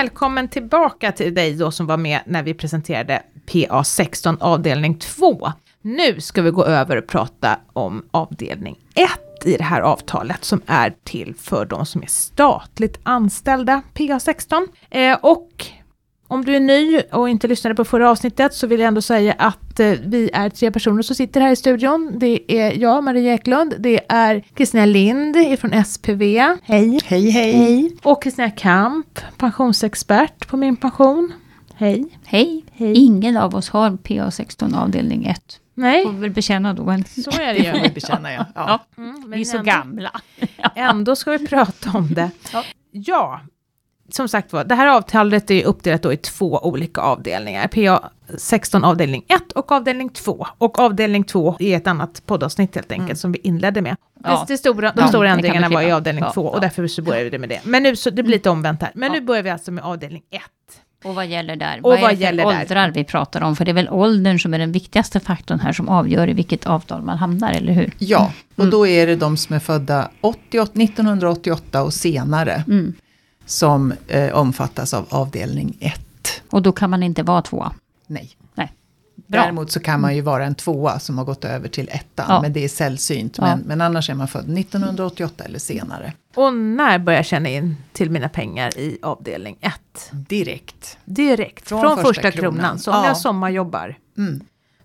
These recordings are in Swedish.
välkommen tillbaka till dig då som var med när vi presenterade PA16 avdelning 2. Nu ska vi gå över och prata om avdelning 1 i det här avtalet som är till för de som är statligt anställda, PA16. Eh, och om du är ny och inte lyssnade på förra avsnittet så vill jag ändå säga att eh, vi är tre personer som sitter här i studion. Det är jag, Maria Eklund, det är Kristina Lind från SPV. Hej. Hej, hej. Och Kristina Kamp, pensionsexpert på Min Pension. Hej. Hej. Ingen av oss har PA16 avdelning 1. Nej, Får väl bekänna då. Men så är det ju. bekänna, ja. ja. Mm, men vi är så ändå- gamla. Ändå ska vi prata om det. Ja. Ja, som sagt var, det här avtalet är uppdelat då i två olika avdelningar. PA 16 avdelning 1 och avdelning 2. Och avdelning 2 är ett annat poddavsnitt helt enkelt Mm. som vi inledde med. Ja. Det, det stora, de Ja, stora kan ändringarna var i avdelning Ja, 2 och ja. därför så började vi med det. Men nu så det blir lite omvänt här. Men Ja. nu börjar vi alltså med avdelning 1. Och vad gäller där? Och vad är vad det för gäller där? åldrar vi pratar om? För det är väl åldern som är den viktigaste faktorn här som avgör i vilket avtal man hamnar, eller hur? ja, och Mm. då är det de som är födda 88, 1988 och senare Mm. Som eh, omfattas av avdelning 1. Och då kan man inte vara tvåa. Nej. Nej. Bra. Däremot så kan man ju vara en tvåa som har gått över till ettan, Ja. men det är sällsynt. Ja. Men, men annars är man född 1988 eller senare. Och när börjar jag känna in till mina pengar i avdelning 1? Direkt. Direkt, från, Från första, första kronan. kronan. Så om Ja. jag sommarjobbar Mm.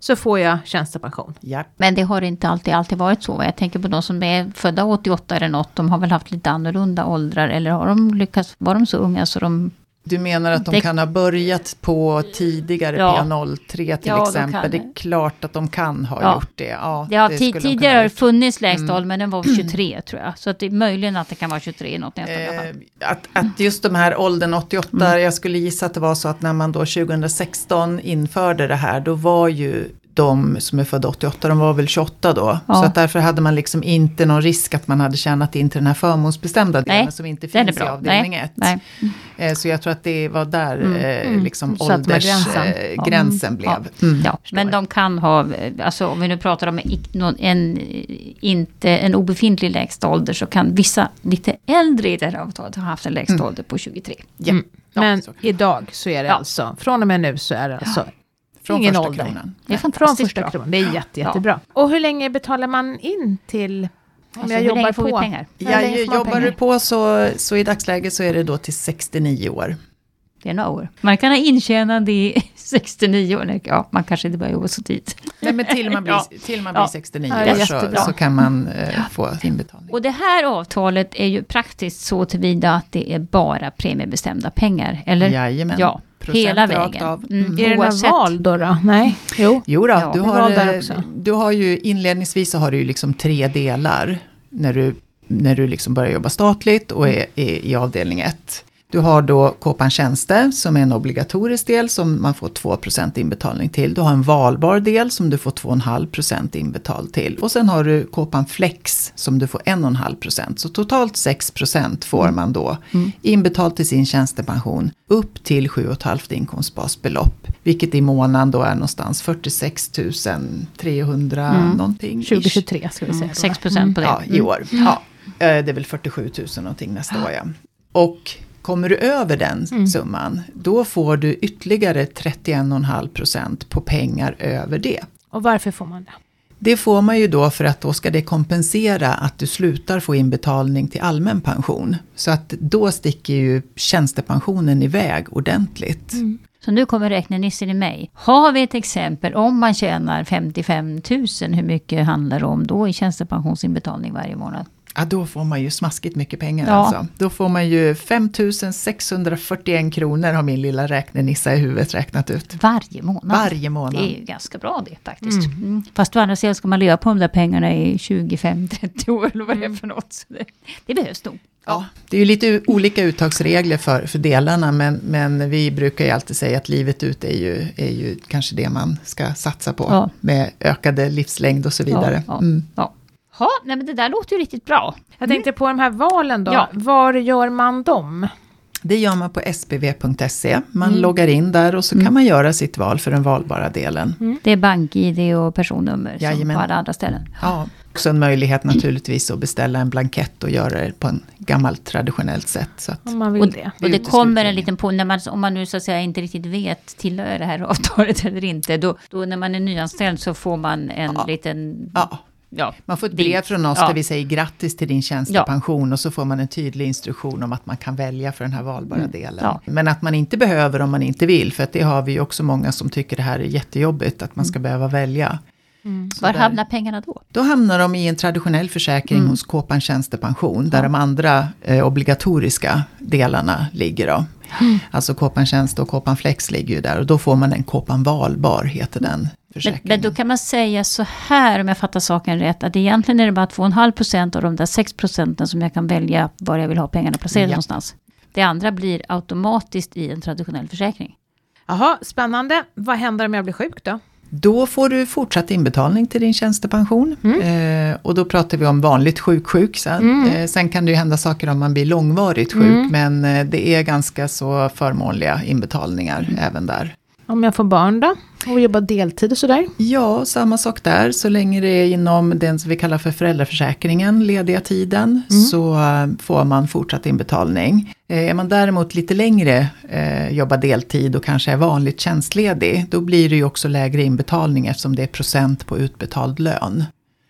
Så får jag tjänstepension. Ja. Men det har inte alltid, alltid varit så. Jag tänker på de som är födda 88 eller något. De har väl haft lite annorlunda åldrar. Eller har de lyckats, var de så unga så de... Du menar att de Det- kan ha börjat på tidigare Ja. P03 till Ja, exempel. kan Det är klart att de har Ja. gjort det. Ja, Det har det de tidigare har det funnits lägsta Mm. men den var 23 tror jag. Så att det är möjligen att det kan vara 23 i något fall. Eh, att, att just de här åldern 88, Mm. jag skulle gissa att det var så att när man då 2016 införde det här, då var ju de som är födda 88, de var väl 28 då. Ja. Så att därför hade man liksom inte någon risk att man hade tjänat in till den här förmånsbestämda delen Nej, som inte finns i avdelning Nej, 1. nej. Eh, Så jag tror att det var där Mm, eh, mm. liksom åldersgränsen gränsen. eh, gränsen blev. Ja. Mm. Ja, men de kan ha, alltså om vi nu pratar om en, en, inte, en obefintlig lägsta ålder så kan vissa lite äldre i det här avtalet ha haft en lägsta Mm. ålder på 23. Ja. Mm. Men idag så är det Ja. alltså, från och med nu så är det alltså Från ingen första ålder. kronan. Det är från fantastiskt första bra. kronan. Det är jätte, jättebra. Och hur länge betalar man in till om Alltså, jag jobbar på? pengar? Ja, jobbar pengar? du på så, så i dagsläget så är det då till 69 år. Det är några år. Man kan ha intjänande i 69 år. Ja, man kanske inte börjar jobba så tidigt. Nej, men till man blir, Ja. till man Ja. blir 69 Ja, det är år så, så kan man eh, få inbetalning. Och det här avtalet är ju praktiskt så tillvida att det är bara premiebestämda pengar. Eller? Jajamän. Ja, hela vägen. av. Mm. Mm. Är det några val då? då? Nej? Jo. Jo då, Ja, du, har, eh, du har ju inledningsvis så har du ju liksom tre delar när du, när du liksom börjar jobba statligt och är, är i avdelning 1. Du har då Kåpan tjänster som är en obligatorisk del som man får 2% inbetalning till. Du har en valbar del som du får 2,5% inbetald till. Och sen har du Kåpan flex som du får 1,5% Så totalt 6% får man då Mm. inbetalt till sin tjänstepension upp till 7,5 inkomstbasbelopp. Vilket i månaden då är någonstans 46 300 Mm. någonting. ish. 2023 ska vi säga. Mm, då, va? 6 procent på det. Ja, i år. Ja. Eh, Det är väl 47 000 någonting nästa år ja. Och kommer du över den Mm. summan, då får du ytterligare 31,5% på pengar över det. Och varför får man det? Det får man ju då för att då ska det kompensera att du slutar få inbetalning till allmän pension. Så att då sticker ju tjänstepensionen iväg ordentligt. Så nu kommer räknenissen i mig. Har vi ett exempel om man tjänar 55 000, hur mycket handlar det om då i tjänstepensionsinbetalning varje månad? Ja, då får man ju smaskigt mycket pengar Ja. alltså. Då får man ju 5 641 kronor har min lilla räknenissa i huvudet räknat ut. Varje månad? Varje månad. Det är ju ganska bra det faktiskt. Mm. Fast å andra sidan ska man leva på de där pengarna i 25-30 år eller vad det är för något. Så det, det behövs nog. Ja, det är ju lite olika uttagsregler för, för delarna men, men vi brukar ju alltid säga att livet ut är ju, är ju kanske det man ska satsa på. Ja. Med ökade livslängd och så vidare. Ja, ja. Mm. Ja. Ha, nej men det där låter ju riktigt bra. Jag tänkte på de här valen då. Ja. Var gör man dem? Det gör man på spv.se. Man Mm. loggar in där och så kan man göra sitt val för den valbara delen. Det är bank-id och personnummer som Jajamän. på alla andra ställen. Ja. Också en möjlighet naturligtvis att beställa en blankett och göra det på en gammalt traditionellt sätt. Så att, Om man vill Och, det. och det kommer en liten på, när man, om man nu så att säga inte riktigt vet, tillhör det här avtalet eller inte, då, då när man är nyanställd så får man en Ja. liten, ja, ja, man får ett brev från oss Ja. där vi säger grattis till din tjänstepension och så får man en tydlig instruktion om att man kan välja för den här valbara delen. Mm. Ja. Men att man inte behöver om man inte vill, för att det har vi ju också många som tycker det här är jättejobbigt, att man ska behöva välja. Så var där- hamnar pengarna då? Då hamnar de i en traditionell försäkring Mm. hos Kåpan tjänstepension, där de andra eh, obligatoriska delarna ligger. Då. Mm. Alltså Kåpan tjänste och Kåpan flex ligger ju där och då får man en Kåpan valbar, heter den Men, men då kan man säga så här, om jag fattar saken rätt, att egentligen är det bara 2,5% av de där 6 procenten som jag kan välja var jag vill ha pengarna placerade Ja. någonstans. Det andra blir automatiskt i en traditionell försäkring. Jaha, spännande. Vad händer om jag blir sjuk då? Då får du fortsatt inbetalning till din tjänstepension. Mm. Eh, och då pratar vi om vanligt sjuk-sjuk. Sen, eh, sen kan det ju hända saker om man blir långvarigt sjuk. Mm. Men eh, det är ganska så förmånliga inbetalningar Mm. även där. Om jag får barn då? Och jobbar deltid och sådär? Ja, samma sak där. Så länge det är inom den som vi kallar för föräldraförsäkringen, lediga tiden, så eh, får man fortsatt inbetalning. Eh, Är man däremot lite längre, eh, jobbar deltid och kanske är vanligt tjänstledig, då blir det ju också lägre inbetalning eftersom det är procent på utbetald lön.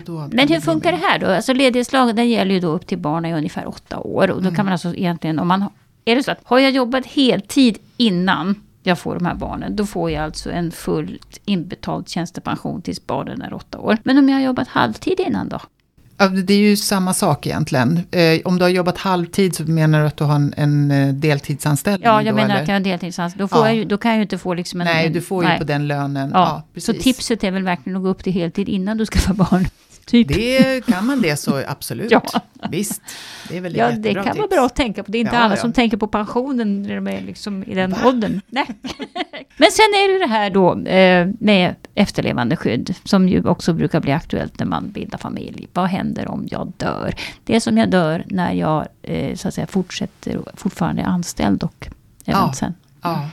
Då Men hur funkar det här då? Alltså ledighetslagen den gäller ju då upp till barn i ungefär åtta år. Och då kan man alltså egentligen, om man, är det så att har jag jobbat heltid innan jag får de här barnen, då får jag alltså en fullt inbetald tjänstepension tills barnen är åtta år. Men om jag har jobbat halvtid innan då? Ja, det är ju samma sak egentligen. Eh, om du har jobbat halvtid så menar du att du har en, en eh, deltidsanställning? Ja, jag då, menar eller? att jag har deltidsanställd. Då, får Ja. ju, då kan jag ju inte få liksom en... Nej, en, du får ju nej. på den lönen. Ja, Ja, så tipset är väl verkligen att gå upp till heltid innan du skaffar barn. Typ. Det kan man det så absolut. Ja. Visst, det är väl Ja, det kan vara bra att tänka på. Det är inte Ja, alla ja. som tänker på pensionen när de är liksom i den åldern. Nej. Men sen är det det här då eh, med efterlevandeskydd som ju också brukar bli aktuellt när man bildar familj. Vad händer om jag dör? Det är som jag dör när jag eh, så att säga fortsätter fortfarande är anställd och även Ja. sen. Ja.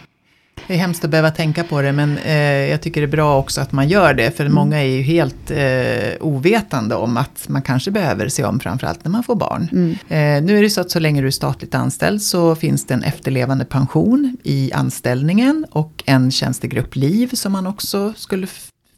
Det är hemskt att behöva tänka på det men eh, jag tycker det är bra också att man gör det. För Mm. många är ju helt eh, ovetande om att man kanske behöver se om framförallt när man får barn. Mm. Eh, nu är det så att så länge du är statligt anställd så finns det en efterlevande pension i anställningen och en tjänstegrupp liv som man också skulle,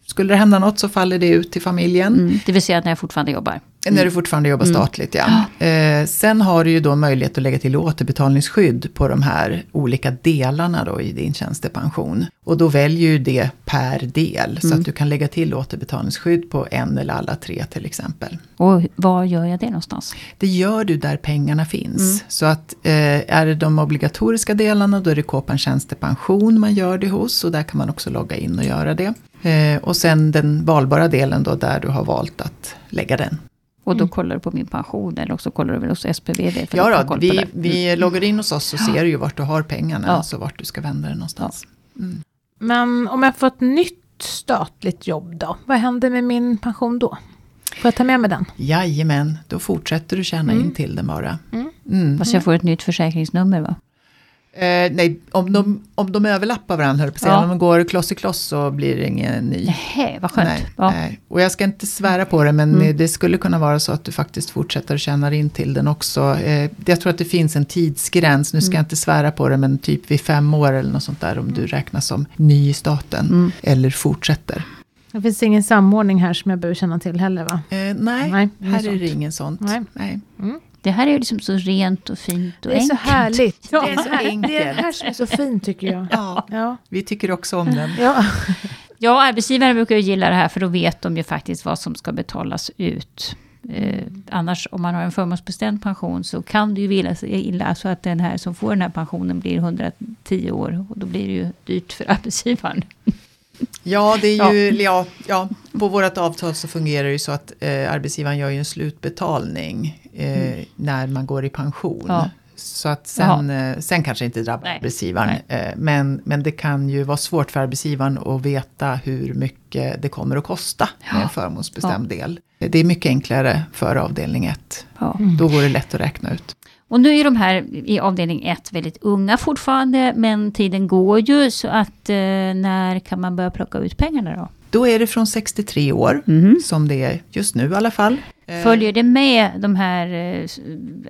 skulle det hända något så faller det ut till familjen. Mm. Det vill säga när jag fortfarande jobbar. När du fortfarande jobbar Mm. statligt, ja. Eh, sen har du ju då möjlighet att lägga till återbetalningsskydd på de här olika delarna då i din tjänstepension. Och då väljer ju det per del, så Mm. att du kan lägga till återbetalningsskydd på en eller alla tre till exempel. Och var gör jag det någonstans? Det gör du där pengarna finns. Mm. Så att eh, är det de obligatoriska delarna då är det Kåpan tjänstepension man gör det hos och där kan man också logga in och göra det. Eh, och sen den valbara delen då där du har valt att lägga den. Och då kollar du på min pension eller också kollar du väl hos SPVD? för Ja då, vi, det. Mm. vi loggar in hos oss och ser ju vart du har pengarna, Ja. alltså vart du ska vända det någonstans. Mm. Men om jag får ett nytt statligt jobb då? Vad händer med min pension då? Får jag ta med mig den? Jajamän, då fortsätter du tjäna Mm. in till den bara. Mm. Mm. Fast jag får ett nytt försäkringsnummer va? Eh, nej, om de, om de överlappar varandra, på. Ja. om de går kloss i kloss så blir det ingen ny. Nej, vad skönt. Nej, ja. nej. Och jag ska inte svära på det, men Mm. det skulle kunna vara så att du faktiskt fortsätter tjäna in till den också. Eh, jag tror att det finns en tidsgräns, nu ska Mm. jag inte svära på det, men typ vid fem år eller något sånt där, om du räknas som ny i staten. Mm. Eller fortsätter. Det finns ingen samordning här som jag behöver känna till heller va? Eh, nej, Nej, här är det ingen sånt. Nej. Nej. Det här är ju liksom så rent och fint och Det är så enkelt. härligt. Ja. Det är så enkelt. Det är det här som är så fint tycker jag. Ja, Ja. vi tycker också om den. ja. Ja, arbetsgivare brukar ju gilla det här för då vet de ju faktiskt vad som ska betalas ut. Eh, annars om man har en förmånsbestämd pension så kan det ju vilja sig illa så att den här som får den här pensionen blir 110 år och då blir det ju dyrt för arbetsgivaren. Ja, det är ju, ja. Ja, på vårt avtal så fungerar det ju så att eh, arbetsgivaren gör ju en slutbetalning eh, när man går i pension. Mm. Ja. Så att sen, eh, sen kanske inte drabbar Nej. arbetsgivaren. Nej. Eh, men, men det kan ju vara svårt för arbetsgivaren att veta hur mycket det kommer att kosta med en förmånsbestämd del. Det är mycket enklare för avdelning 1. Ja. Då går det lätt att räkna ut. Och nu är de här i avdelning 1 väldigt unga fortfarande, men tiden går ju så att eh, när kan man börja plocka ut pengarna då? Då är det från 63 år, Mhm. som det är just nu i alla fall. Eh, Följer det med de här, eh,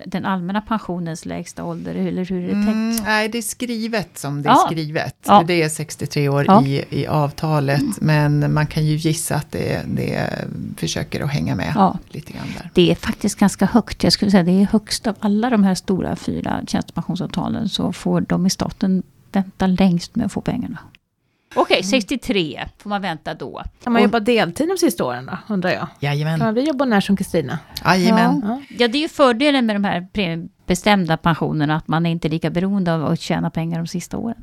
den allmänna pensionens lägsta ålder, eller hur är det tänkt? Mm, nej, det är skrivet som det är Ja. skrivet. Ja. Det är 63 år Ja. i, i avtalet, men man kan ju gissa att det, det försöker att hänga med lite grann där. Det är faktiskt ganska högt. Jag skulle säga det är högst av alla de här stora fyra tjänstepensionsavtalen så får de i staten vänta längst med att få pengarna. Okej, 63 får man vänta då. Kan man Och- jobba deltid de sista åren då, undrar jag? Kan Jajamän. man vi jobba när som Kristina? Jajamän. Ja. Ja, det är ju fördelen med de här premiebestämda pensionerna, att man är inte lika beroende av att tjäna pengar de sista åren.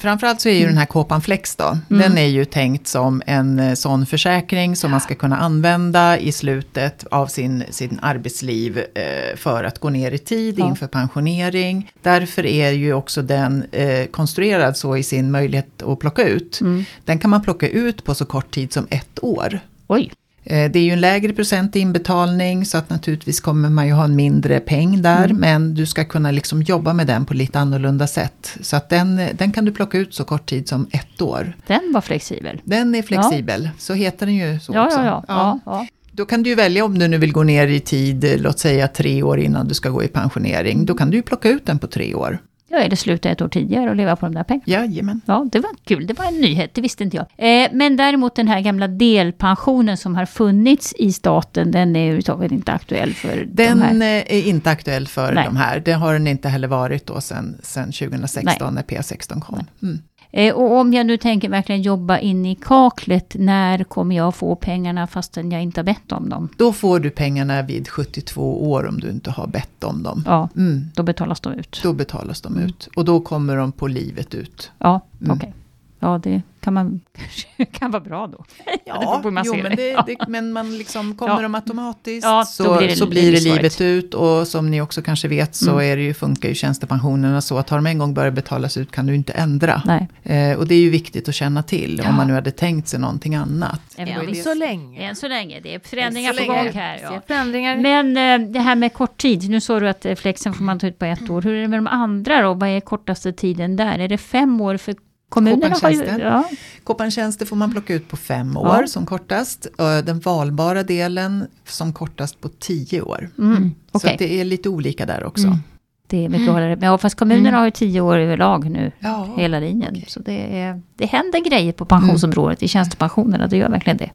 Framförallt så är ju den här Kåpan Flex då, Mm. den är ju tänkt som en eh, sån försäkring som man ska kunna använda i slutet av sin, sin arbetsliv eh, för att gå ner i tid Ja. inför pensionering. Därför är ju också den eh, konstruerad så i sin möjlighet att plocka ut. Mm. Den kan man plocka ut på så kort tid som ett år. Oj, Det är ju en lägre procent i inbetalning så att naturligtvis kommer man ju ha en mindre peng där. Mm. Men du ska kunna liksom jobba med den på lite annorlunda sätt. Så att den, den kan du plocka ut så kort tid som ett år. den var flexibel. Den är flexibel, så heter den ju så Ja, också. ja, ja. ja. ja. Då kan du ju välja om du nu vill gå ner i tid, eh, låt säga tre år innan du ska gå i pensionering. Då kan du ju plocka ut den på tre år. Ja, eller sluta ett år tidigare och leva på de där pengarna. Jajamän. Ja, det var kul. Det var en nyhet, det visste inte jag. Eh, men däremot den här gamla delpensionen som har funnits i staten, den är överhuvudtaget inte aktuell för Den de här. eh, är inte aktuell för Nej. de här. Det har den inte heller varit då sen 2016 när P16 kom. Mm. Eh, och om jag nu tänker verkligen jobba in i kaklet, när kommer jag få pengarna fastän jag inte har bett om dem? Då får du pengarna vid 72 år om du inte har bett om dem. Ja, Mm. då betalas de ut. Då betalas de ut. Och då kommer de på livet ut. Ja, Mm. okej. Ja, det kan man kan vara bra då. hur man jo, men, det. det, men man liksom, kommer Ja. de automatiskt Ja, så blir det så blir det livet ut. Och som ni också kanske vet så Mm. är det ju, funkar ju tjänstepensionerna så att har de en gång börjat betalas ut kan du inte ändra. Nej. Eh, och det är ju viktigt att känna till Ja. om man nu hade tänkt sig någonting annat. Än så länge. Än så länge. Det är förändringar på gång här. Ja. Förändringar. Men eh, det här med kort tid. Nu sa du att eh, flexen får man ta ut på ett år. Hur är det med de andra då? Vad är kortaste tiden där? Är det fem år för kommunerna? Har ju, ja. Koppartjänster får man plocka ut på fem år Ja. som kortast. Den valbara delen som kortast på tio år. mm. Så Okej, att det är lite olika där också. Mm. det är mycket hålla det. Men ja, fast kommunerna Mm. har ju tio år överlag nu. Ja, Hela linjen. okej. Så det, är, det händer grejer på pensionsområdet i tjänstepensionerna. Det gör verkligen det.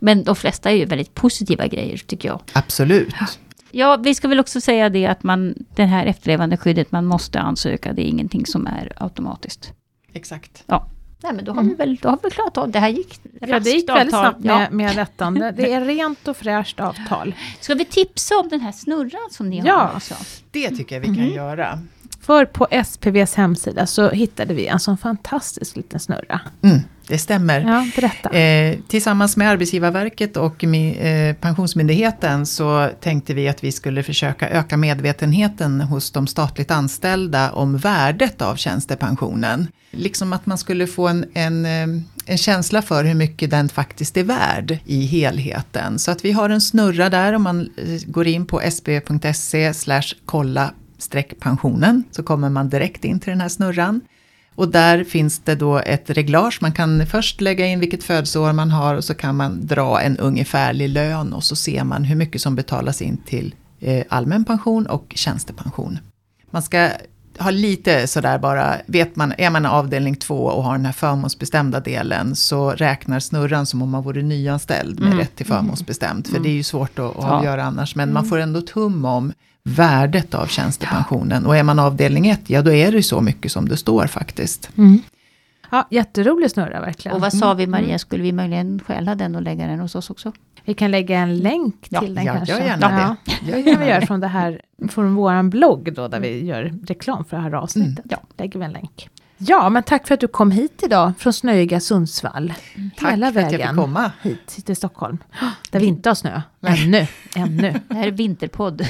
Men de flesta är ju väldigt positiva grejer tycker jag. absolut. Ja, vi ska väl också säga det att man, det här efterlevandeskyddet, man måste ansöka. Det är ingenting som är automatiskt. Exakt. Nej, men då har vi väl, då har vi klarat av det. här gick Ja, det gick raskt väldigt avtal. snabbt med, med detta. Det- är rent och fräscht avtal. Ska vi tipsa om den här snurran som ni Ja. har också? Det tycker jag vi kan Mhm. göra. För på SPVs hemsida så hittade vi en sån fantastisk liten snurra. Mm, det stämmer. Ja, berätta. Eh, tillsammans med Arbetsgivarverket och mi, eh, Pensionsmyndigheten så tänkte vi att vi skulle försöka öka medvetenheten hos de statligt anställda om värdet av tjänstepensionen. Liksom att man skulle få en, en, eh, en känsla för hur mycket den faktiskt är värd i helheten. Så att vi har en snurra där om man eh, går in på sb.se kolla pensionen så kommer man direkt in till den här snurran. Och där finns det då ett reglage. Man kan först lägga in vilket födelseår man har och så kan man dra en ungefärlig lön och så ser man hur mycket som betalas in till eh, allmän pension och tjänstepension. Man ska ha lite sådär bara, vet man, är man avdelning två och har den här förmånsbestämda delen så räknar snurran som om man vore nyanställd med Mm. rätt till förmånsbestämt. För det är ju svårt att, att Ja. avgöra annars. Men man får ändå tum om värdet av tjänstepensionen. Och är man avdelning ett, ja då är det ju så mycket som det står faktiskt. Mm. Ja, jätterolig snurra verkligen. Och vad sa vi Maria, skulle vi möjligen stjäla den och lägga den hos oss också? Vi kan lägga en länk Ja, till den ja, kanske. gör gärna ja. det. Det kan vi göra från, det här, från vår blogg då, där vi gör reklam för det här avsnittet. Ja. Lägger vi en länk. Ja, men tack för att du kom hit idag från snöiga Sundsvall. Tack Hela för att jag fick komma. hit till Stockholm. Där vi inte har snö. Ännu. Ännu. Det här är Vinterpodd.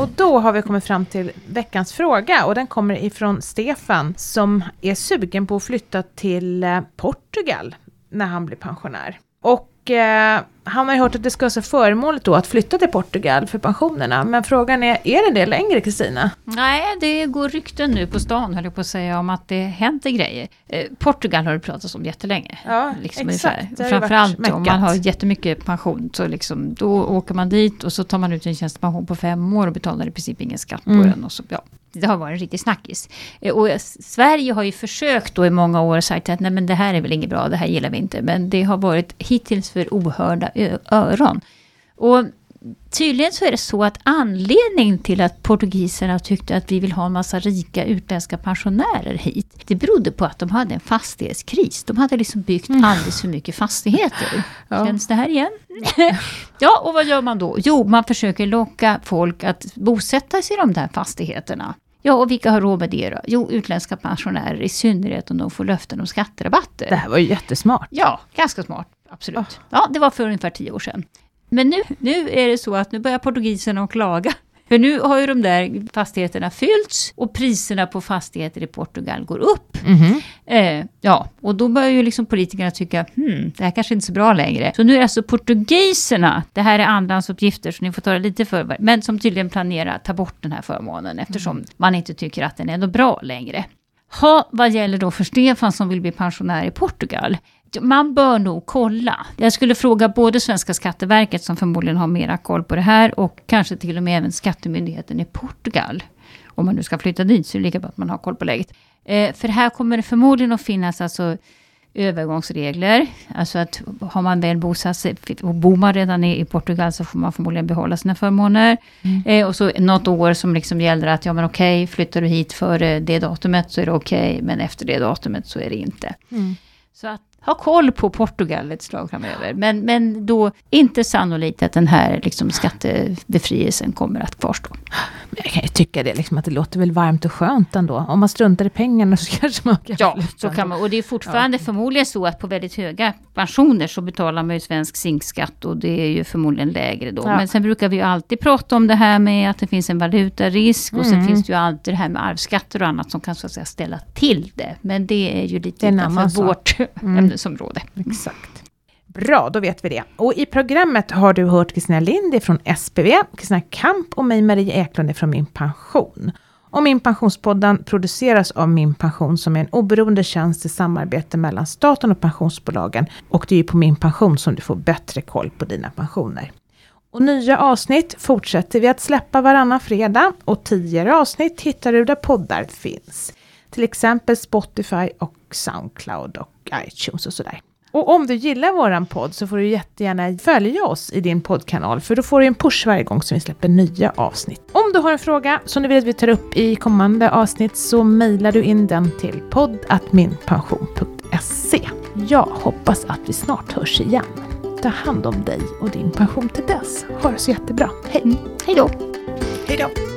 Och då har vi kommit fram till veckans fråga och den kommer ifrån Stefan som är sugen på att flytta till eh, Portugal när han blir pensionär. Och eh, han har ju hört att det ska vara så förmånligt då att flytta till Portugal för pensionerna. Men frågan är, är det det längre Kristina? Nej, det går rykten nu på stan, höll jag på att säga, om att det händer grejer. Eh, Portugal har det pratats om jättelänge. Ja, liksom exakt. Framförallt om man har jättemycket pension, så liksom, då åker man dit och så tar man ut en tjänstepension på fem år och betalar i princip ingen skatt på Mm. den. Och så, ja. Det har varit en riktig snackis. Eh, och Sverige har ju försökt då i många år sagt att nej men det här är väl inget bra, det här gillar vi inte. Men det har varit hittills för ohörda öron. Och tydligen så är det så att anledningen till att portugiserna tyckte att vi vill ha en massa rika utländska pensionärer hit. Det berodde på att de hade en fastighetskris. De hade liksom byggt alldeles för mycket fastigheter. Ja. Känns det här igen? ja, och vad gör man då? Jo, man försöker locka folk att bosätta sig i de där fastigheterna. Ja, och vilka har råd med det då? Jo, utländska pensionärer, i synnerhet om de får löften om skatterabatter. Det här var ju jättesmart. Ja, ganska smart. Absolut. Ja, det var för ungefär tio år sedan. Men nu, nu är det så att nu börjar portugiserna att klaga. För nu har ju de där fastigheterna fyllts och priserna på fastigheter i Portugal går upp. Mhm. Eh, ja, och då börjar ju liksom politikerna tycka, hmm, det här kanske inte är så bra längre. Så nu är det alltså portugiserna, det här är andrahandsuppgifter så ni får ta det lite för men som tydligen planerar att ta bort den här förmånen eftersom man inte tycker att den är ändå bra längre. Ha, vad gäller då för Stefan som vill bli pensionär i Portugal? Man bör nog kolla. Jag skulle fråga både svenska skatteverket som förmodligen har mera koll på det här och kanske till och med även skattemyndigheten i Portugal. Om man nu ska flytta dit så är det lika bra att man har koll på läget. Eh, för här kommer det förmodligen att finnas alltså övergångsregler. Alltså att har man väl bosatt sig och bor man redan i, i Portugal så får man förmodligen behålla sina förmåner. Eh, och så något år som liksom gäller att ja men okej, flyttar du hit före det datumet så är det okej, men efter det datumet så är det inte. Mm. Så att ha koll på Portugal ett slag framöver. Men, men då inte sannolikt att den här liksom skattebefrielsen kommer att kvarstå. Men jag kan ju tycka det, liksom, att det låter väl varmt och skönt ändå. Om man struntar i pengarna så kanske man kan Ja, så kan man. Och det är fortfarande förmodligen så att på väldigt höga pensioner så betalar man ju svensk zinkskatt och det är ju förmodligen lägre då. Ja. Men sen brukar vi ju alltid prata om det här med att det finns en valutarisk och sen Mm. finns det ju alltid det här med arvsskatter och annat som kan så att säga ställa till det. Men det är ju lite Det är en utanför vårt Mm. Ämnesområde. Exakt. Bra, då vet vi det. Och i programmet har du hört Kristina Lind från SPV, Kristina Kamp och mig Marie Eklund från Min Pension. Och Min Pensionspodden produceras av Min Pension som är en oberoende tjänst i samarbete mellan staten och pensionsbolagen. Och det är ju på Min Pension som du får bättre koll på dina pensioner. Och nya avsnitt fortsätter vi att släppa varannan fredag och tidigare avsnitt hittar du där poddar finns. Till exempel Spotify och Soundcloud och iTunes och sådär. Och om du gillar våran podd så får du jättegärna följa oss i din poddkanal för då får du en push varje gång som vi släpper nya avsnitt. Om du har en fråga som du vill att vi tar upp i kommande avsnitt så mejlar du in den till podd.minpension.se. Jag hoppas att vi snart hörs igen. Ta hand om dig och din pension till dess. Ha det så jättebra. Hej! Hej då! Hej då!